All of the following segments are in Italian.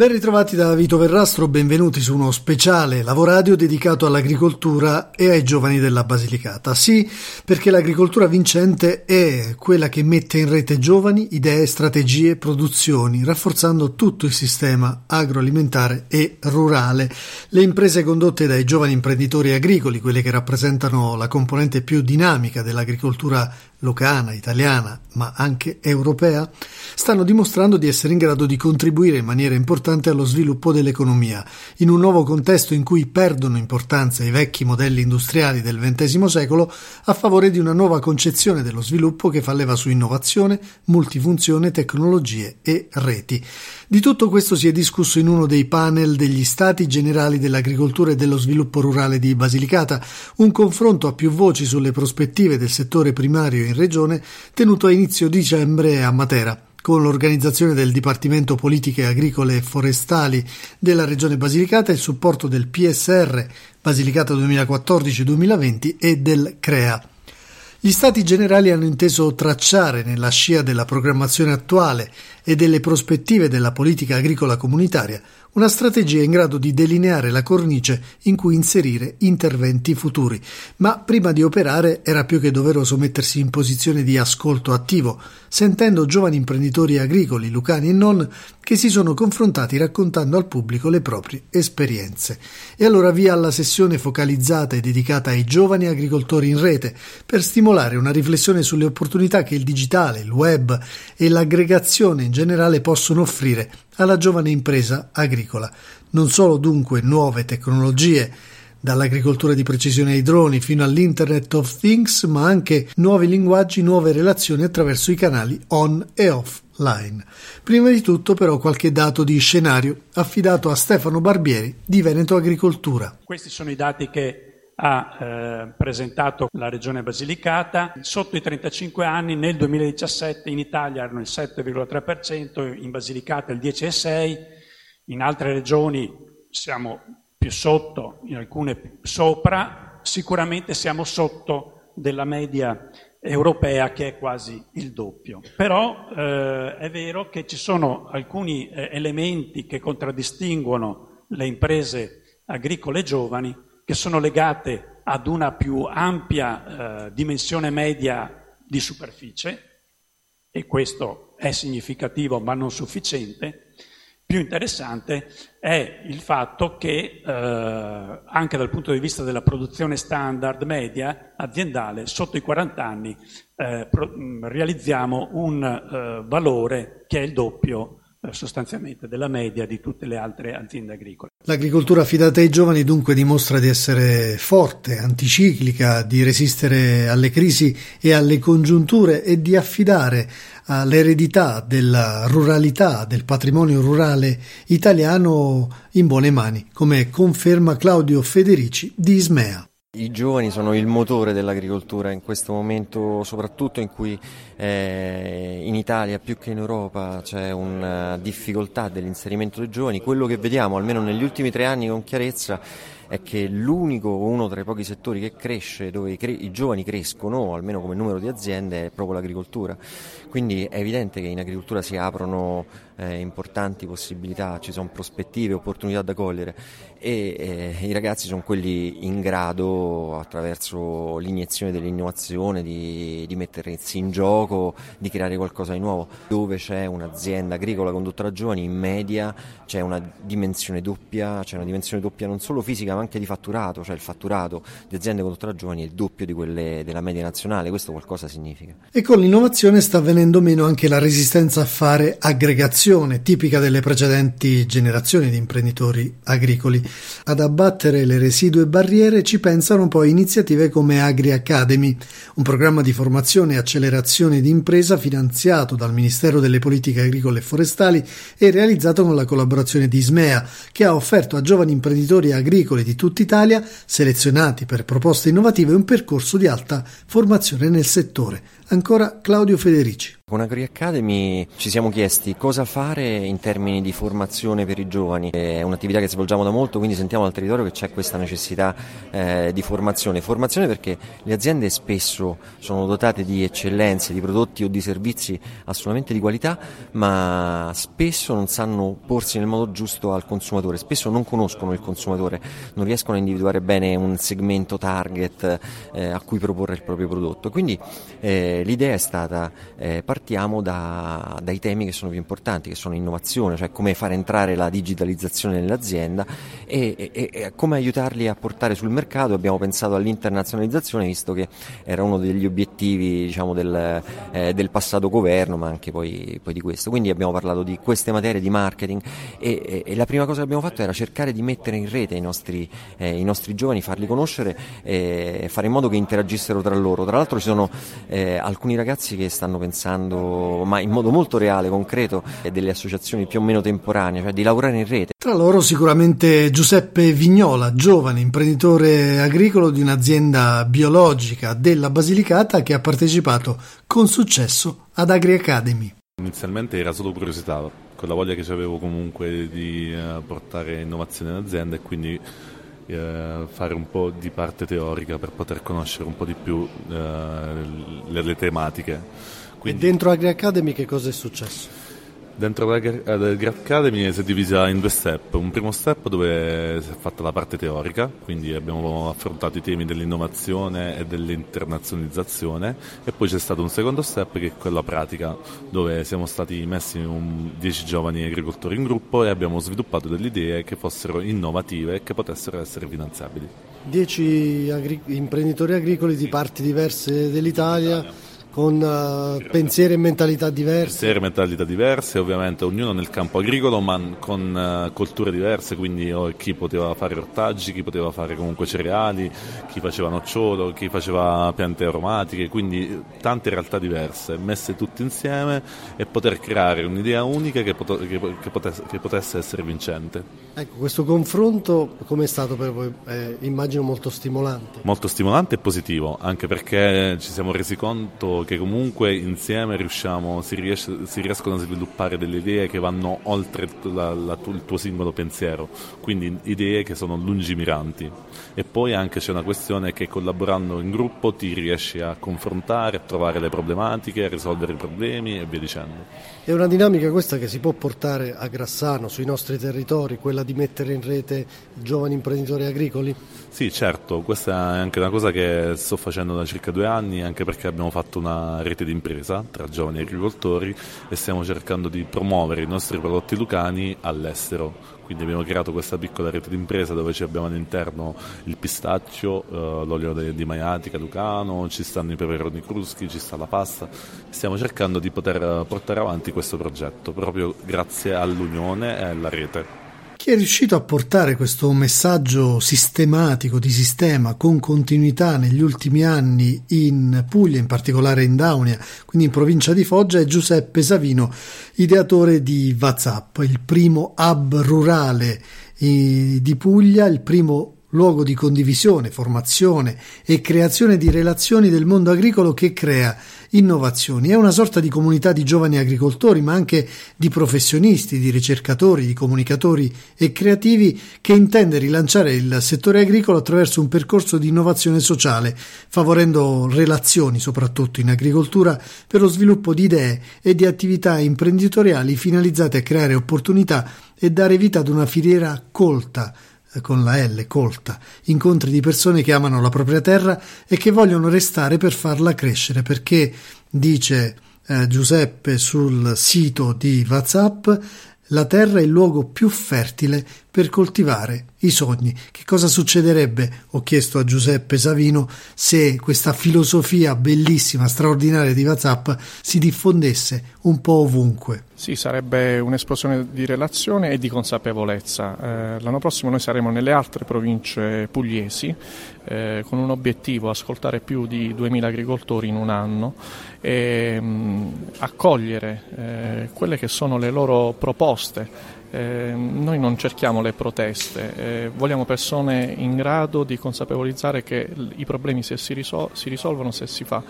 Ben ritrovati da Vito Verrastro, benvenuti su uno speciale Lavoradio dedicato all'agricoltura e ai giovani della Basilicata. Sì, perché l'agricoltura vincente è quella che mette in rete giovani, idee, strategie, produzioni, rafforzando tutto il sistema agroalimentare e rurale. Le imprese condotte dai giovani imprenditori agricoli, quelle che rappresentano la componente più dinamica dell'agricoltura locana, italiana, ma anche europea, stanno dimostrando di essere in grado di contribuire in maniera importante allo sviluppo dell'economia, in un nuovo contesto in cui perdono importanza i vecchi modelli industriali del XX secolo a favore di una nuova concezione dello sviluppo che fa leva su innovazione, multifunzione, tecnologie e reti. Di tutto questo si è discusso in uno dei panel degli Stati Generali dell'Agricoltura e dello Sviluppo Rurale di Basilicata, un confronto a più voci sulle prospettive del settore primario in regione tenuto a inizio dicembre a Matera con l'organizzazione del Dipartimento Politiche Agricole e Forestali della Regione Basilicata, il supporto del PSR Basilicata 2014-2020 e del CREA. Gli Stati generali hanno inteso tracciare, nella scia della programmazione attuale e delle prospettive della politica agricola comunitaria, una strategia in grado di delineare la cornice in cui inserire interventi futuri. Ma prima di operare era più che doveroso mettersi in posizione di ascolto attivo, sentendo giovani imprenditori agricoli, lucani e non, che si sono confrontati raccontando al pubblico le proprie esperienze. E allora via alla sessione focalizzata e dedicata ai giovani agricoltori in rete, per stimolare una riflessione sulle opportunità che il digitale, il web e l'aggregazione in generale possono offrire alla giovane impresa agricola. Non solo dunque nuove tecnologie, dall'agricoltura di precisione ai droni fino all'Internet of Things, ma anche nuovi linguaggi, nuove relazioni attraverso i canali on e offline. Prima di tutto però qualche dato di scenario affidato a Stefano Barbieri di Veneto Agricoltura. Questi sono i dati che ha eh, presentato la regione Basilicata. Sotto i 35 anni nel 2017 in Italia erano il 7,3%, in Basilicata il 10,6%, in altre regioni siamo più sotto, in alcune sopra, sicuramente siamo sotto della media europea che è quasi il doppio. Però eh, è vero che ci sono alcuni eh, elementi che contraddistinguono le imprese agricole giovani che sono legate ad una più ampia eh, dimensione media di superficie, e questo è significativo ma non sufficiente, più interessante è il fatto che eh, anche dal punto di vista della produzione standard media aziendale, sotto i 40 anni eh, pro, realizziamo un eh, valore che è il doppio eh, sostanzialmente della media di tutte le altre aziende agricole. L'agricoltura affidata ai giovani dunque dimostra di essere forte, anticiclica, di resistere alle crisi e alle congiunture e di affidare all'eredità della ruralità, del patrimonio rurale italiano in buone mani, come conferma Claudio Federici di Ismea. I giovani sono il motore dell'agricoltura in questo momento, soprattutto in cui eh, in Italia più che in Europa c'è una difficoltà dell'inserimento dei giovani. Quello che vediamo, almeno negli ultimi tre anni con chiarezza, è che l'unico, uno tra i pochi settori che cresce, dove i, cre- i giovani crescono, almeno come numero di aziende, è proprio l'agricoltura. Quindi è evidente che in agricoltura si aprono eh, importanti possibilità, ci sono prospettive, opportunità da cogliere e eh, i ragazzi sono quelli in grado, attraverso l'iniezione dell'innovazione, di, di mettersi in gioco, di creare qualcosa di nuovo. Dove c'è un'azienda agricola condotta da giovani, in media c'è una dimensione doppia, c'è una dimensione doppia non solo fisica ma anche di fatturato, cioè il fatturato di aziende condotte da giovani è il doppio di quelle della media nazionale, questo qualcosa significa. E con l'innovazione sta venendo meno anche la resistenza a fare aggregazione, tipica delle precedenti generazioni di imprenditori agricoli. Ad abbattere le residue barriere ci pensano poi iniziative come Agri Academy, un programma di formazione e accelerazione di impresa finanziato dal Ministero delle Politiche Agricole e Forestali e realizzato con la collaborazione di Ismea, che ha offerto a giovani imprenditori agricoli di tutta Italia, selezionati per proposte innovative, un percorso di alta formazione nel settore Ancora Claudio Federici. Con Agri Academy ci siamo chiesti cosa fare in termini di formazione per i giovani. È un'attività che svolgiamo da molto, quindi sentiamo dal territorio che c'è questa necessità eh, di formazione. Formazione perché le aziende spesso sono dotate di eccellenze, di prodotti o di servizi assolutamente di qualità, ma spesso non sanno porsi nel modo giusto al consumatore, spesso non conoscono il consumatore, non riescono a individuare bene un segmento target eh, a cui proporre il proprio prodotto. Quindi eh, l'idea è stata eh, partiamo da, dai temi che sono più importanti, che sono innovazione, cioè come fare entrare la digitalizzazione nell'azienda e, e, e come aiutarli a portare sul mercato. Abbiamo pensato all'internazionalizzazione, visto che era uno degli obiettivi diciamo, del, eh, del, passato governo, ma anche poi, poi, di questo. Quindi abbiamo parlato di queste materie di marketing e, e, la prima cosa che abbiamo fatto era cercare di mettere in rete i nostri, eh, i nostri giovani, farli conoscere e fare in modo che interagissero tra loro. Tra l'altro ci sono eh, alcuni ragazzi che stanno pensando ma in modo molto reale, concreto, delle associazioni più o meno temporanee, cioè di lavorare in rete. Tra loro sicuramente Giuseppe Vignola, giovane imprenditore agricolo di un'azienda biologica della Basilicata che ha partecipato con successo ad Agri Academy. Inizialmente era solo curiosità, con la voglia che avevo comunque di eh, portare innovazione in azienda e quindi eh, fare un po' di parte teorica per poter conoscere un po' di più eh, le, le tematiche. Quindi, e dentro Agri Academy che cosa è successo? Dentro l'Agri Academy si è divisa in due step. Un primo step dove si è fatta la parte teorica, quindi abbiamo affrontato i temi dell'innovazione e dell'internazionalizzazione e poi c'è stato un secondo step che è quello pratica, dove siamo stati messi un, 10 giovani agricoltori in gruppo e abbiamo sviluppato delle idee che fossero innovative e che potessero essere finanziabili. 10 agri- imprenditori agricoli di parti diverse dell'Italia con uh, pensieri e mentalità diverse. Pensieri e mentalità diverse, ovviamente ognuno nel campo agricolo, ma con uh, culture diverse, quindi oh, chi poteva fare ortaggi, chi poteva fare comunque cereali, chi faceva nocciolo, chi faceva piante aromatiche, quindi tante realtà diverse, messe tutte insieme e poter creare un'idea unica che, pot- che, che, potesse, che potesse, essere vincente. Ecco, questo confronto come è stato per voi? Eh, immagino molto stimolante. Molto stimolante e positivo, anche perché ci siamo resi conto che comunque insieme riusciamo, si, riesce, si, riescono a sviluppare delle idee che vanno oltre la, la, il tuo singolo pensiero, quindi idee che sono lungimiranti. E poi anche c'è una questione che collaborando in gruppo ti riesci a confrontare, a trovare le problematiche, a risolvere i problemi e via dicendo. È una dinamica questa che si può portare a Grassano, sui nostri territori, quella di mettere in rete giovani imprenditori agricoli? Sì, certo, questa è anche una cosa che sto facendo da circa due anni, anche perché abbiamo fatto una rete d'impresa tra giovani agricoltori e stiamo cercando di promuovere i nostri prodotti lucani all'estero. Quindi abbiamo creato questa piccola rete d'impresa dove abbiamo all'interno il pistacchio, eh, l'olio di maiatica lucano, ci stanno i peperoni cruschi, ci sta la pasta. Stiamo cercando di poter portare avanti questo progetto proprio grazie all'unione e alla rete. Chi è riuscito a portare questo messaggio sistematico di sistema con continuità negli ultimi anni in Puglia, in particolare in Daunia, quindi in provincia di Foggia, è Giuseppe Savino, ideatore di WhatsApp, il primo hub rurale eh, di Puglia, il primo luogo di condivisione, formazione e creazione di relazioni del mondo agricolo che crea innovazioni. È una sorta di comunità di giovani agricoltori, ma anche di professionisti, di ricercatori, di comunicatori e creativi che intende rilanciare il settore agricolo attraverso un percorso di innovazione sociale, favorendo relazioni, soprattutto in agricoltura, per lo sviluppo di idee e di attività imprenditoriali finalizzate a creare opportunità e dare vita ad una filiera colta con la L, colta, incontri di persone che amano la propria terra e che vogliono restare per farla crescere, perché, dice eh, Giuseppe sul sito di WhatsApp, la terra è il luogo più fertile per coltivare i sogni. Che cosa succederebbe, ho chiesto a Giuseppe Savino, se questa filosofia bellissima, straordinaria di WhatsApp si diffondesse un po' ovunque? Sì, sarebbe un'esplosione di relazione e di consapevolezza. Eh, l'anno prossimo noi saremo nelle altre province pugliesi eh, con un obiettivo, ascoltare più di 2000 agricoltori in un anno e mh, mm, accogliere eh, quelle che sono le loro proposte Eh, noi non cerchiamo le proteste, eh, vogliamo persone in grado di consapevolizzare che i problemi si, risol- si, risolvono se si, fa,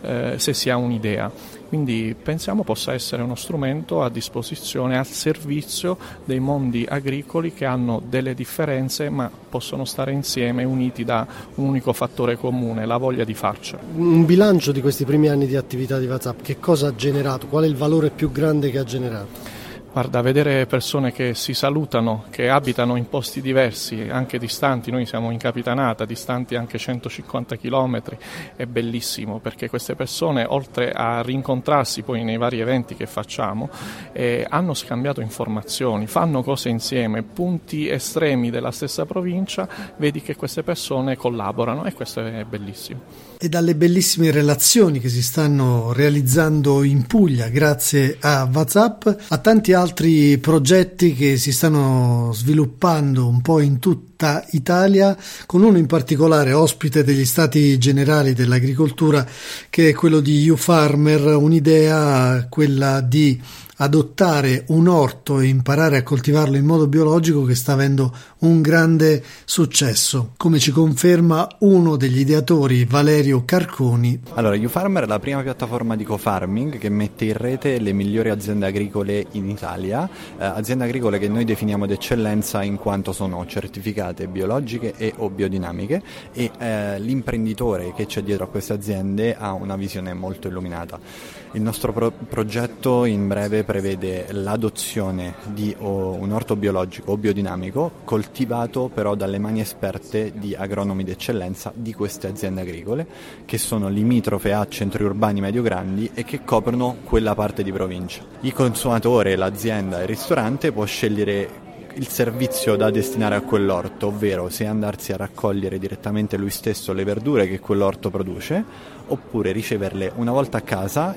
eh, se si ha un'idea. Quindi pensiamo possa essere uno strumento a disposizione, al servizio dei mondi agricoli che hanno delle differenze ma possono stare insieme uniti da un unico fattore comune, la voglia di farcela. Un bilancio di questi primi anni di attività di WhatsApp, che cosa ha generato? Qual è il valore più grande che ha generato? Guarda, vedere persone che si salutano, che abitano in posti diversi, anche distanti, noi siamo in Capitanata, distanti anche 150 km, è bellissimo perché queste persone, oltre a rincontrarsi poi nei vari eventi che facciamo, eh, hanno scambiato informazioni, fanno cose insieme, punti estremi della stessa provincia, vedi che queste persone collaborano e questo è bellissimo e dalle bellissime relazioni che si stanno realizzando in Puglia grazie a WhatsApp, a tanti altri progetti che si stanno sviluppando un po' in tutta Italia, con uno in particolare ospite degli Stati Generali dell'Agricoltura che è quello di U-Farmer, un'idea quella di adottare un orto e imparare a coltivarlo in modo biologico che sta avendo un grande successo, come ci conferma uno degli ideatori, Valerio Carconi. Allora, YouFarmer è la prima piattaforma di co-farming che mette in rete le migliori aziende agricole in Italia, eh, aziende agricole che noi definiamo d'eccellenza in quanto sono certificate biologiche e o biodinamiche e eh, l'imprenditore che c'è dietro a queste aziende ha una visione molto illuminata. Il nostro pro- progetto in breve prevede l'adozione di un orto biologico o biodinamico coltivato però dalle mani esperte di agronomi d'eccellenza di queste aziende agricole che sono limitrofe a centri urbani medio-grandi e che coprono quella parte di provincia. Il consumatore, l'azienda e il ristorante può scegliere il servizio da destinare a quell'orto, ovvero se andarsi a raccogliere direttamente lui stesso le verdure che quell'orto produce, oppure riceverle una volta a casa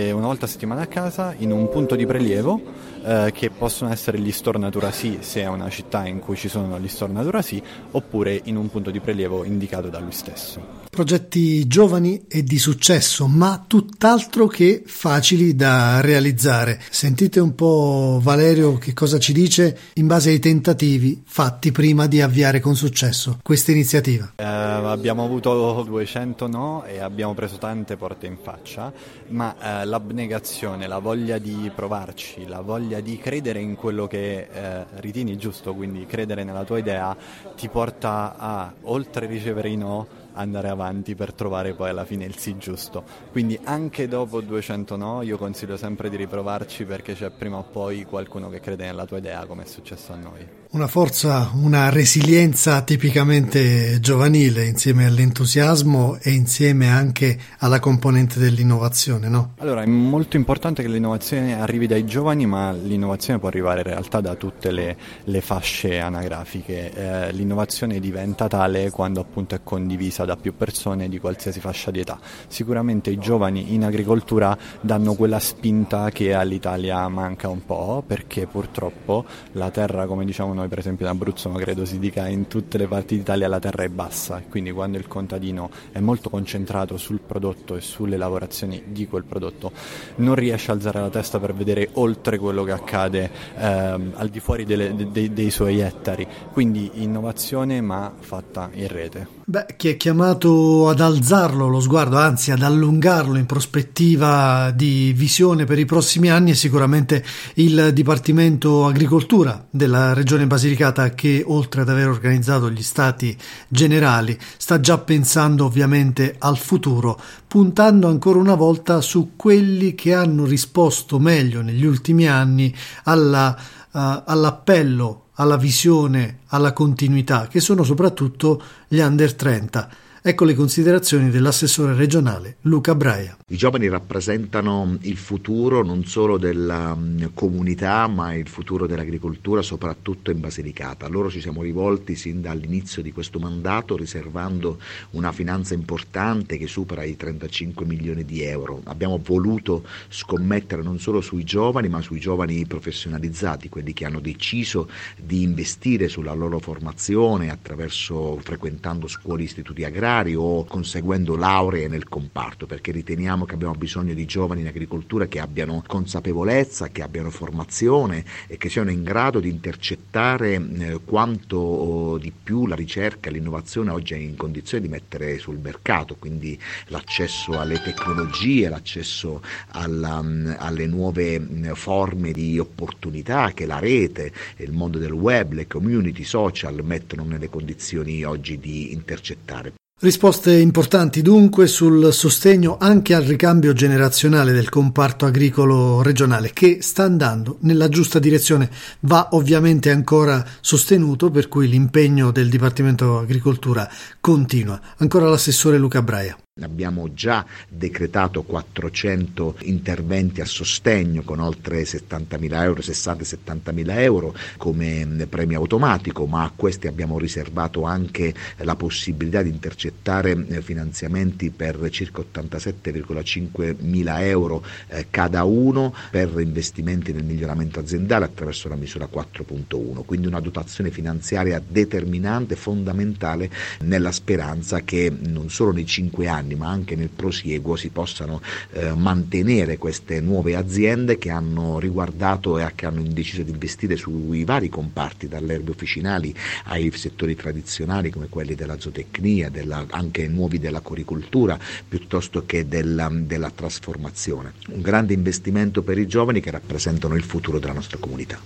una volta a settimana a casa in un punto di prelievo eh, che possono essere gli store Natura Sì se è una città in cui ci sono gli store Natura Sì oppure in un punto di prelievo indicato da lui stesso progetti giovani e di successo, ma tutt'altro che facili da realizzare. Sentite un po' Valerio che cosa ci dice in base ai tentativi fatti prima di avviare con successo questa iniziativa. Eh, abbiamo avuto 200 no e abbiamo preso tante porte in faccia, ma eh, l'abnegazione, la voglia di provarci, la voglia di credere in quello che eh, ritieni giusto, quindi credere nella tua idea, ti porta a, oltre a ricevere i no, andare avanti per trovare poi alla fine il sì giusto. Quindi anche dopo 200 no io consiglio sempre di riprovarci perché c'è prima o poi qualcuno che crede nella tua idea come è successo a noi una forza, una resilienza tipicamente giovanile insieme all'entusiasmo e insieme anche alla componente dell'innovazione, no? Allora, è molto importante che l'innovazione arrivi dai giovani, ma l'innovazione può arrivare in realtà da tutte le, le fasce anagrafiche. Eh, l'innovazione diventa tale quando appunto è condivisa da più persone di qualsiasi fascia di età. Sicuramente i giovani in agricoltura danno quella spinta che all'Italia manca un po', perché purtroppo la terra, come diciamo noi, per esempio in Abruzzo, ma credo si dica in tutte le parti d'Italia, la terra è bassa, quindi quando il contadino è molto concentrato sul prodotto e sulle lavorazioni di quel prodotto, non riesce a alzare la testa per vedere oltre quello che accade ehm, al di fuori delle, de, dei suoi ettari, quindi innovazione ma fatta in rete. Beh, chi è chiamato ad alzarlo lo sguardo, anzi ad allungarlo in prospettiva di visione per i prossimi anni è sicuramente il Dipartimento Agricoltura della Regione Basilicata che oltre ad aver organizzato gli stati generali sta già pensando ovviamente al futuro, puntando ancora una volta su quelli che hanno risposto meglio negli ultimi anni alla, uh, all'appello, alla visione, alla continuità, che sono soprattutto gli under 30 Ecco le considerazioni dell'assessore regionale Luca Braia. I giovani rappresentano il futuro non solo della mm, comunità ma il futuro dell'agricoltura soprattutto in Basilicata. A loro ci siamo rivolti sin dall'inizio di questo mandato riservando una finanza importante che supera i 35 milioni di euro. Abbiamo voluto scommettere non solo sui giovani ma sui giovani professionalizzati, quelli che hanno deciso di investire sulla loro formazione attraverso frequentando scuole e istituti agrari universitari o conseguendo lauree nel comparto, perché riteniamo che abbiamo bisogno di giovani in agricoltura che abbiano consapevolezza, che abbiano formazione e che siano in grado di intercettare eh, quanto di più la ricerca e l'innovazione oggi è in condizione di mettere sul mercato, quindi l'accesso alle tecnologie, l'accesso alla, alle nuove forme di opportunità che la rete, il mondo del web, le community social mettono nelle condizioni oggi di intercettare. Risposte importanti dunque sul sostegno anche al ricambio generazionale del comparto agricolo regionale che sta andando nella giusta direzione, va ovviamente ancora sostenuto per cui l'impegno del Dipartimento Agricoltura continua. Ancora l'assessore Luca Braia. Abbiamo già decretato 400 interventi a sostegno con oltre 70.000 euro, 60-70.000 euro come premio automatico, ma a questi abbiamo riservato anche la possibilità di intercettare finanziamenti per circa 87,5 mila euro eh, cada uno per investimenti nel miglioramento aziendale attraverso la misura 4.1, quindi una dotazione finanziaria determinante, fondamentale nella speranza che non solo nei cinque anni anni, ma anche nel prosieguo si possano eh, mantenere queste nuove aziende che hanno riguardato e che hanno deciso di investire sui vari comparti, dalle erbe officinali ai settori tradizionali come quelli della zootecnia, della, anche nuovi della coricoltura, piuttosto che della, della trasformazione. Un grande investimento per i giovani che rappresentano il futuro della nostra comunità.